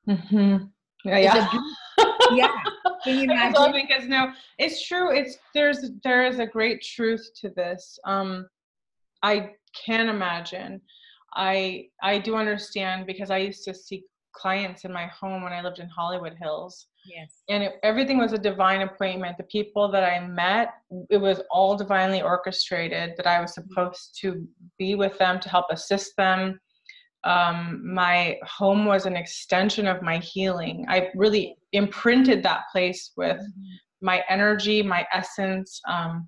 A: mhm. Yeah, yeah.
B: blue- yeah. Can you
A: I love
B: imagine?
A: because no, it's true. It's there's there is a great truth to this. Um, I can imagine. I I do understand because I used to see clients in my home when I lived in Hollywood Hills,
B: Yes.
A: and it, everything was a divine appointment. The people that I met, it was all divinely orchestrated. That I was supposed to be with them to help assist them. Um, my home was an extension of my healing. I really imprinted that place with
B: Mhm.
A: my energy, my essence. Um,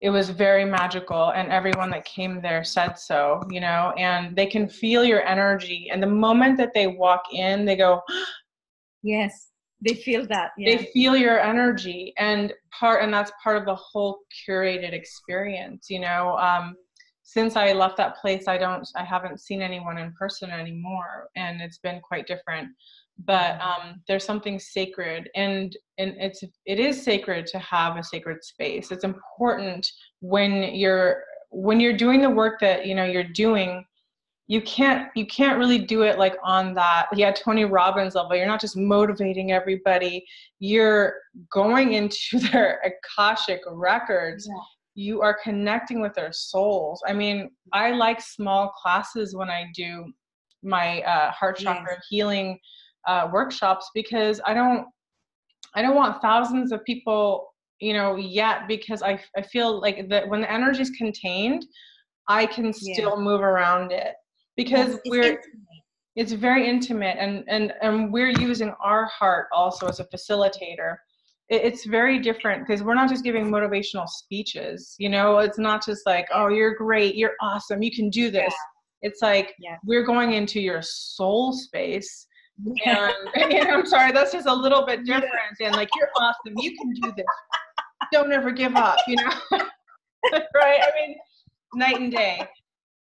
A: it was very magical, and everyone that came there said so, you know, and they can feel your energy. And the moment that they walk in, they go,
B: Yes. They feel that. Yeah.
A: they feel your energy and part and that's part of the whole curated experience you know um, since i left that place i don't i haven't seen anyone in person anymore and it's been quite different but um, there's something sacred and and it's it is sacred to have a sacred space. It's important when you're when you're doing the work that you know you're doing you can't you can't really do it like on that yeah tony robbins level you're not just motivating everybody you're going into their akashic records.
B: Yeah.
A: you are connecting with their souls. I mean i like small classes when i do my uh, heart chakra healing uh, workshops because i don't i don't want thousands of people you know yet because i, I feel like that when the energy is contained i can still move around it because
B: Yes,
A: we're
B: intimate.
A: it's very intimate and and and we're using our heart also as a facilitator. It's very different because we're not just giving motivational speeches you know? It's not just like oh you're great you're awesome you can do this. It's like
B: Yeah.
A: we're going into your soul space and, and i'm sorry that's just a little bit different and like you're awesome you can do this don't ever give up you know right i mean night and day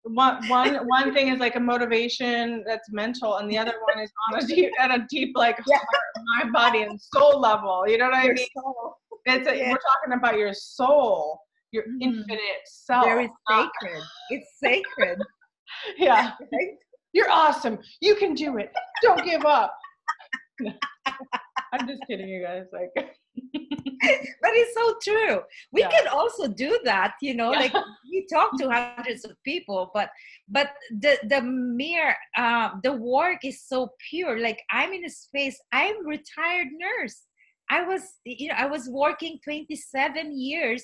A: one one one thing is like a motivation that's mental and the other one is on a deep at a deep like
B: Yeah.
A: heart, mind body and soul level you know what i mean
B: soul.
A: it's a,
B: Yeah.
A: we're talking about your soul your
B: Mhm.
A: infinite self
B: Very sacred. It's sacred.
A: yeah
B: right?
A: You're awesome. You can do it. Don't give up. I'm just kidding you guys like
B: but it's so true. We
A: Yeah.
B: can also do that you know
A: Yeah.
B: like we talk to hundreds of people but but the the mere uh, the work is so pure. Like i'm in a space i'm retired nurse. I was you know i was working 27 years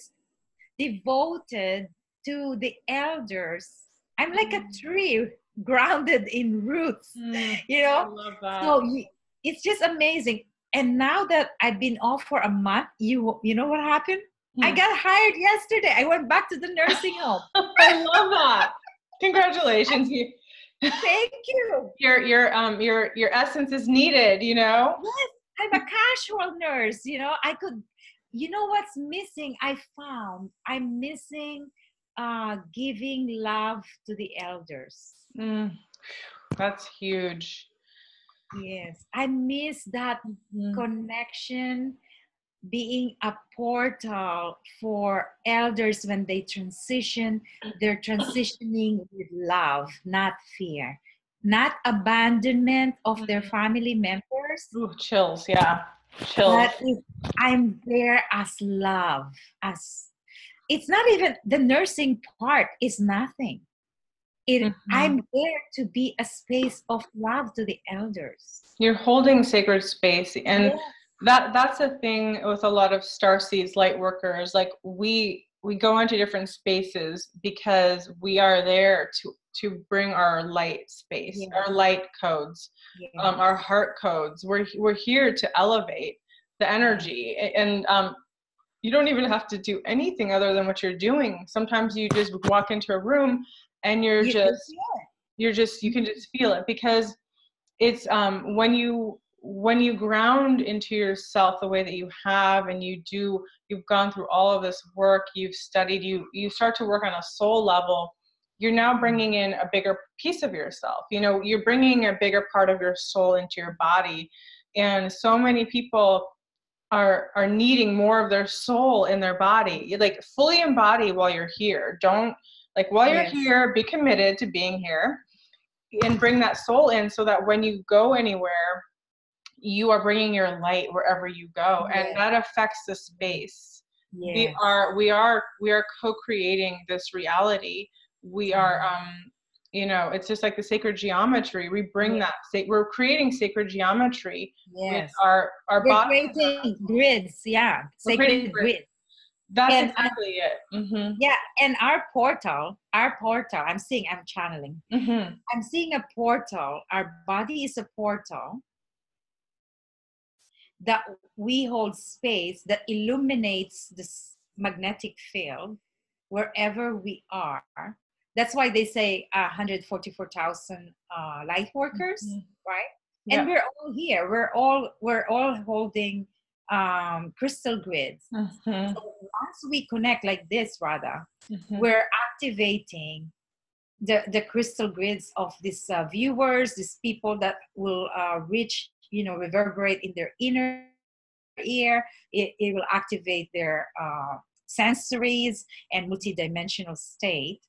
B: devoted to the elders. I'm like a
A: Mm.
B: tree grounded in roots
A: Mm,
B: you
A: i
B: know
A: love that
B: so it's just amazing and now that I've been off for a month, you you know what happened? Hmm. I got hired yesterday. I went back to the nursing home.
A: I love that. Congratulations.
B: you Thank you.
A: Your your um your your essence is needed, you know?
B: Yes, I'm a casual nurse, you know. I could you know what's missing? I found I'm missing uh giving love to the elders.
A: Mm, that's huge.
B: Yes, I miss that mm-hmm. connection being a portal for elders when they transition they're transitioning with love not fear not abandonment of their mm-hmm. family members
A: Ooh, chills yeah chills but
B: i'm there as love as it's not even the nursing part is nothing it mm-hmm. i'm there to be a space of love to the elders.
A: You're holding sacred space and yeah that that's a thing with a lot of star seeds light workers like we we go into different spaces because we are there to to bring our light space our light codes um, our heart codes. We're we're here to elevate the energy and um, you don't even have to do anything other than what you're doing. Sometimes you just walk into a room and you're you just you're just you can just feel it because it's um when you when you ground into yourself the way that you have and you do you've gone through all of this work you've studied you you start to work on a soul level you're now bringing in a bigger piece of yourself. You know you're bringing a bigger part of your soul into your body. And so many people are are needing more of their soul in their body like fully embody while you're here. Don't like while you're yes. here be committed to being here and bring that soul in so that when you go anywhere you are bringing your light wherever you go yeah. and that affects the space yeah. we are we are we are co-creating this reality we are mm-hmm. um you know it's just like the sacred geometry we bring yeah. that we're creating sacred geometry yes. with our our
B: we're creating grids yeah sacred grids
A: that's and, exactly it mm-hmm.
B: yeah and our portal our portal i'm seeing i'm channeling mm-hmm. i'm seeing a portal our body is a portal that we hold space that illuminates this magnetic field wherever we are. That's why they say uh, 144,000 uh, light workers, mm-hmm. right? Yeah. And we're all here. We're all we're all holding um, crystal grids. Mm-hmm. So once we connect like this, Radha, mm-hmm. we're activating the the crystal grids of these uh, viewers, these people that will uh, reach you know reverberate in their inner ear it, it will activate their uh, sensories and multidimensional state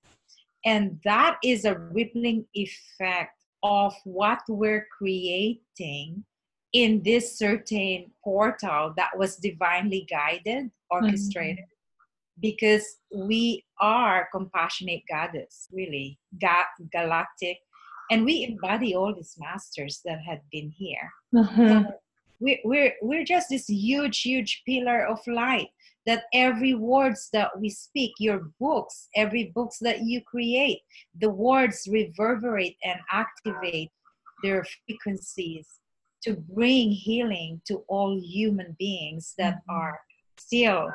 B: and that is a rippling effect of what we're creating in this certain portal that was divinely guided orchestrated mm-hmm. because we are compassionate goddess really ga- galactic and we embody all these masters that had been here mm-hmm. so we're, we're, we're just this huge huge pillar of light that every words that we speak your books every books that you create the words reverberate and activate their frequencies to bring healing to all human beings that mm-hmm. are still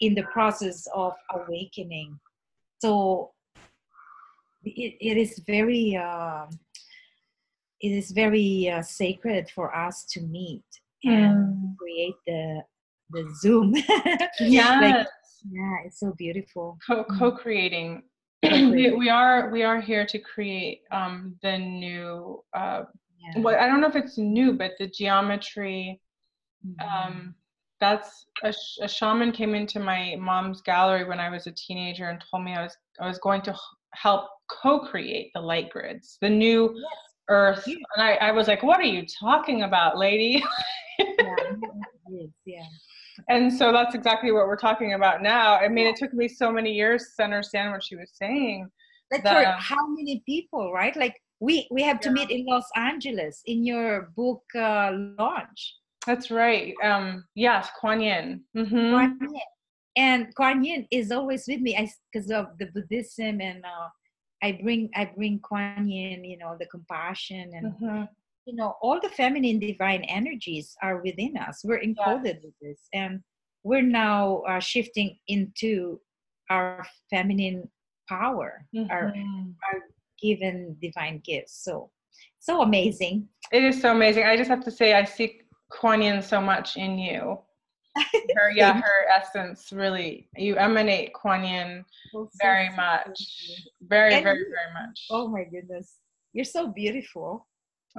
B: in the process of awakening so it, it is very uh, it is very uh, sacred for us to meet and mm. create the the zoom
A: yeah like,
B: yeah it's so beautiful
A: Co- mm. co-creating we, we are we are here to create um the new uh yeah. well i don't know if it's new but the geometry mm-hmm. um that's a, a shaman came into my mom's gallery when i was a teenager and told me i was i was going to help co-create the light grids, the new yes. earth. Yeah. And I, I was like, what are you talking about, lady? yeah, yeah. And so that's exactly what we're talking about now. I mean, it took me so many years to understand what she was saying.
B: Like that, for how many people, right? Like we we have to meet in Los Angeles in your book uh, launch.
A: That's right. Um, yes, Kuan Yin. Mm-hmm.
B: Kuan Yin and Kuan Yin is always with me because of the Buddhism and uh, I bring I bring Kuan Yin, you know, the compassion and mm-hmm. you know all the feminine divine energies are within us we're encoded with this and we're now uh, shifting into our feminine power our,
A: Mhm.
B: our given divine gifts so so amazing
A: It is so amazing. I just have to say, I see Kuan Yin so much in you. Her, yeah, her essence really. You emanate Kuan Yin very much, very,
B: And
A: very, very much.
B: oh my goodness you're so beautiful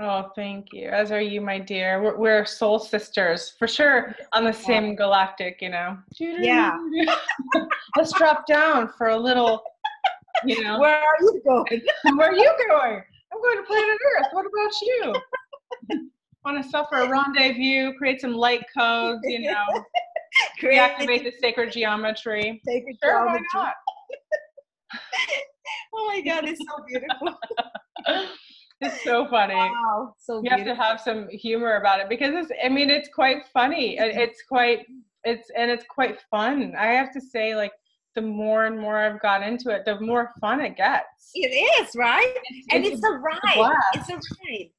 A: Oh, thank you. As are you, my dear. We're, we're soul sisters for sure on the same galactic, you know.
B: Yeah.
A: Let's drop down for a little, you know.
B: where are you going
A: Where are you going? I'm going to planet Earth. What about you? Want to suffer a rendezvous, create some light codes, you know, reactivate the sacred geometry.
B: Sacred
A: Sure, why not?
B: oh my god it's so beautiful
A: It's so funny.
B: wow so
A: You have to have some humor about it because it's, I mean, it's quite funny. It's quite, it's, and it's quite fun. I have to say, like, the more and more I've got into it, the more fun it gets.
B: it is right and it's, a ride
A: blast.
B: it's a ride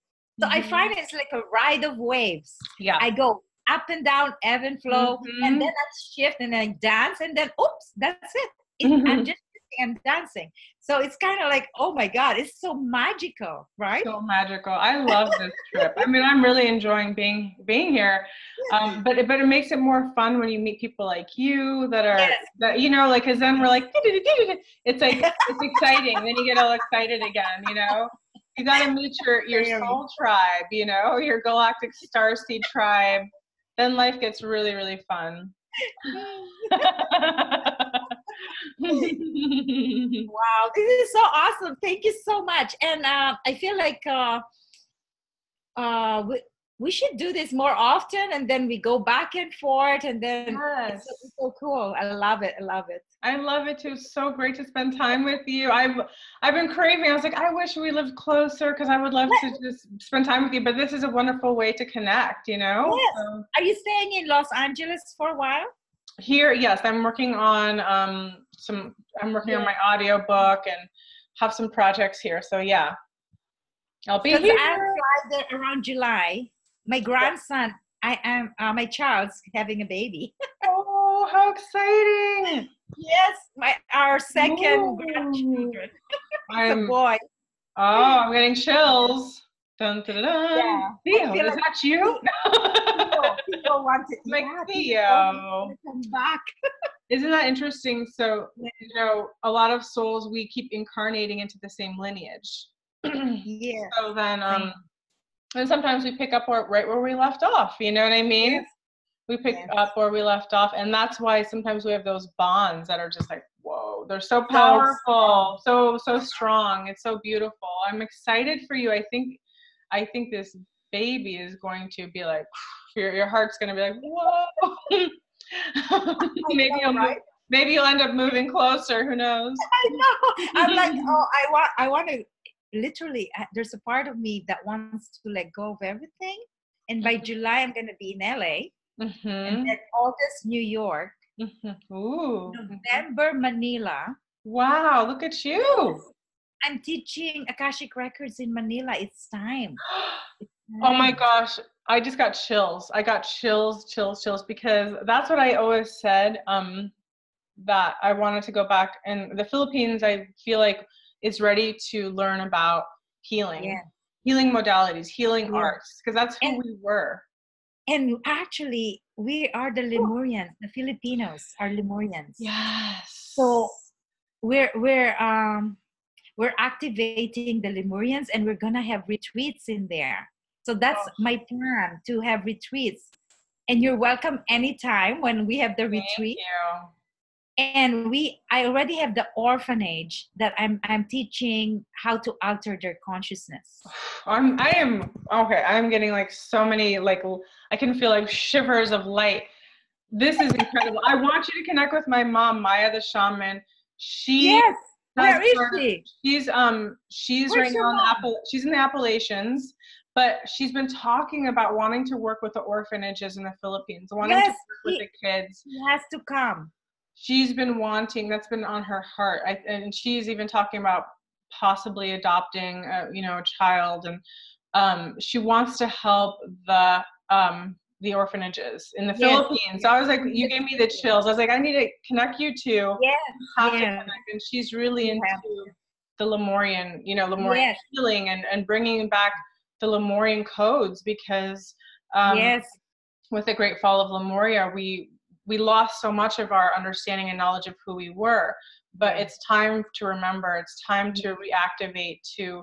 B: so i
A: Mhm.
B: find it's like a ride of waves
A: yeah.
B: i go up and down ebb and flow
A: Mhm.
B: and then i shift and i dance and then oops that's it It- i'm
A: Mhm.
B: just and dancing so it's kind of like oh my god it's so magical right
A: so magical. I love this trip. I mean, I'm really enjoying being being here. Um, but it, but it makes it more fun when you meet people like you that are
B: Yes.
A: that you know like because then we're like it's like it's exciting. then you get all excited again. You know, you got to meet your your soul tribe. You know, your galactic starseed tribe. Then life gets really really fun.
B: wow this is so awesome thank you so much and uh, i feel like uh, uh, we, we should do this more often and then we go back and forth and then
A: yes.
B: it's, so, it's so cool i love it i love it
A: I love it too. So great to spend time with you. I've I've been craving. I was like, I wish we lived closer because I would love to just spend time with you. But this is a wonderful way to connect. You know.
B: Yes.
A: So
B: are you staying in los angeles for a while
A: here, yes, I'm working on um some. I'm working on my audio book and have some projects here. So yeah, I'll be here.
B: i fly there around july my grandson i am uh, my child's having a baby
A: Oh, how exciting!
B: yes my our second
A: Ooh.
B: grandchildren it's a boy
A: oh, I'm getting chills. Dun, dun, dun.
B: Yeah.
A: Theo, is
B: like-
A: that you?
B: People, people wanted
A: Like
B: yeah,
A: Theo.
B: to come back
A: Isn't that interesting? So, you know, a lot of souls we keep incarnating into the same lineage.
B: yeah
A: so then, um, and sometimes we pick up where, right where we left off. You know what I mean?
B: Yes.
A: We pick
B: Yes.
A: up where we left off, and that's why sometimes we have those bonds that are just like, whoa, they're so powerful, so so strong. It's so beautiful. I'm excited for you. I think, I think this baby is going to be like, your your heart's going to be like, whoa. maybe
B: know,
A: you'll move, maybe you'll end up moving closer. Who knows?
B: I know. I'm like, oh, I want, I want to. Literally, uh, there's a part of me that wants to let go of everything. And by
A: Mhm.
B: July, I'm gonna be in LA,
A: Mm-hmm.
B: and then August, New York,
A: mm-hmm. Ooh.
B: November, Manila.
A: Wow, look at you.
B: I'm teaching Akashic Records in Manila. It's time. It's
A: Oh my gosh, I just got chills. I got chills, chills, chills because that's what I always said. Um, that I wanted to go back, and the Philippines, I feel like is ready to learn about healing,
B: Yeah.
A: healing modalities, healing
B: Yeah.
A: arts, because that's who
B: And-
A: we were.
B: And actually, we are the Lemurians. The Filipinos are Lemurians.
A: Yes.
B: So we're we're um we're activating the Lemurians, and we're gonna have retreats in there. So that's
A: Oh.
B: my plan to have retreats. And you're welcome anytime when we have the
A: Thank
B: retreat.
A: you.
B: And we I already have the orphanage that I'm I'm teaching how to alter their consciousness.
A: I'm I am okay. I'm getting like so many like I can feel like shivers of light. This is incredible. I want you to connect with my mom, Maya the shaman. She
B: Yes. Where is
A: her-
B: she?
A: She's um she's
B: Where's
A: right now in? Appal- she's in the Appalachians, but she's been talking about wanting to work with the orphanages in the Philippines, wanting to
B: Yes,
A: work with the kids.
B: She has to come.
A: She's been wanting. That's been on her heart, I, and she's even talking about possibly adopting, a, you know, a child and um, she wants to help the um, the orphanages in the
B: Yes.
A: Philippines. So I was like, you gave me the chills. I was like, I need to connect you two.
B: Yes,
A: Have to
B: yeah.
A: connect. And she's really into the Lemurian, you know, Lemurian
B: Yes.
A: healing and, and bringing back the Lemurian codes because um,
B: yes,
A: with the Great Fall of Lemuria, we we lost so much of our understanding and knowledge of who we were. But it's time to remember. It's time to reactivate to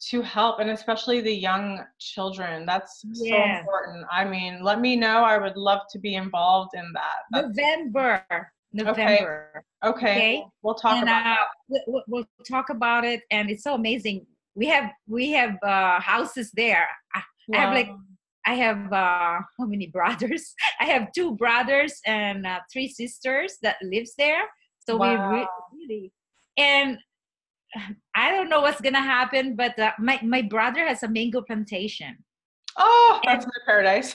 A: to help, and especially the young children. That's so important. I mean, let me know. I would love to be involved in that. That's,
B: November. November.
A: okay,
B: okay.
A: we'll talk
B: and
A: about
B: uh,
A: that.
B: we- we- we'll talk about it, and it's so amazing. We have we have uh, houses there. I, I have like I have uh, how many brothers? I have two brothers and uh, three sisters that lives there. So we re- really and I don't know what's gonna happen, but uh, my my brother has a mango plantation.
A: oh, that's my paradise.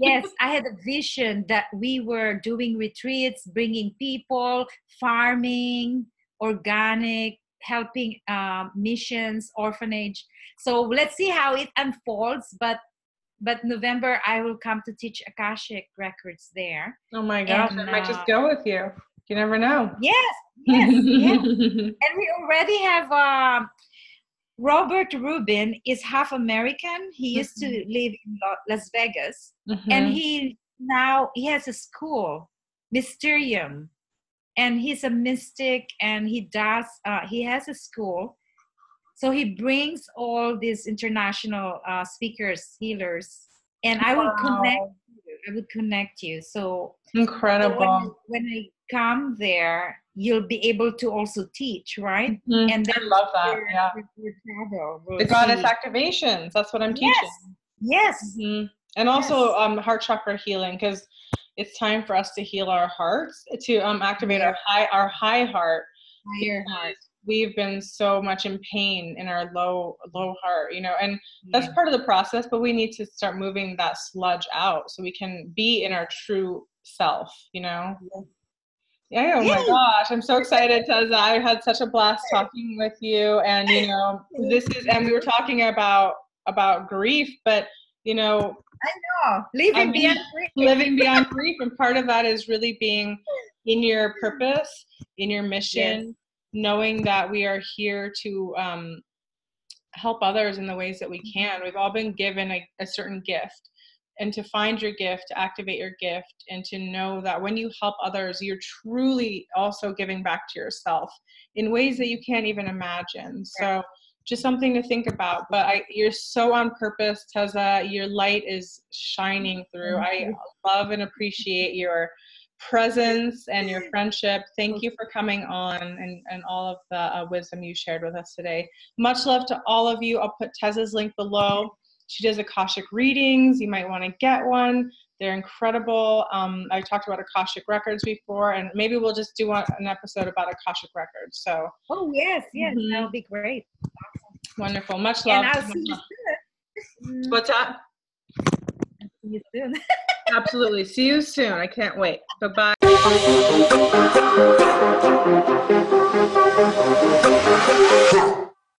B: yes i had a vision that we were doing retreats bringing people farming organic helping um, missions orphanage so let's see how it unfolds but but november i will come to teach akashic records there
A: Oh my gosh,
B: And,
A: I might just
B: uh,
A: go with you. You never know.
B: yes yes yes. And we already have um, robert rubin is half american. He used to live in las vegas. And
A: Mhm.
B: he now he has a school mysterium. And he's a mystic and he does uh, he has a school. So he brings all these international uh, speakers healers. And i will connect
A: Wow.
B: you i will connect you so
A: Incredible.
B: so when, when i come there you'll be able to also teach right
A: Mhm.
B: and
A: I
B: then
A: love that.
B: your-
A: Yeah.
B: your- travel
A: The goddess
B: see-
A: activations. That's what I'm teaching.
B: yes yes
A: Mhm. And also
B: Yes.
A: um, heart chakra healing because it's time for us to heal our hearts to um, activate our high our high heart.
B: higher heart
A: We've been so much in pain in our low low heart, you know, and that's
B: Yeah.
A: part of the process. But we need to start moving that sludge out so we can be in our true self, you know. Yeah, oh my gosh, I'm so excited, Teza. I had such a blast talking with you. And you know, this is and we were talking about about grief, but you know,
B: Oh, living
A: I mean,
B: beyond grief.
A: living beyond grief. And part of that is really being in your purpose, in your mission, knowing that we are here to um, help others in the ways that we can. We've all been given a, a certain gift. And to find your gift, to activate your gift, and to know that when you help others, you're truly also giving back to yourself in ways that you can't even imagine. So, just something to think about. But I, you're so on purpose, Teza. Your light is shining through. I love and appreciate your presence and your friendship. Thank you for coming on and, and all of the uh, wisdom you shared with us today. Much love to all of you. I'll put Teza's link below. She does Akashic readings. You might want to get one. They're incredible. Um, I talked about Akashic records before, and maybe we'll just do one, an episode about Akashic records. So
B: Oh yes, yes,
A: Mhm.
B: that would be great.
A: wonderful. Much love.
B: And I'll see you soon.
A: What's that?
B: See you soon.
A: Absolutely. See you soon. I can't wait. Bye bye.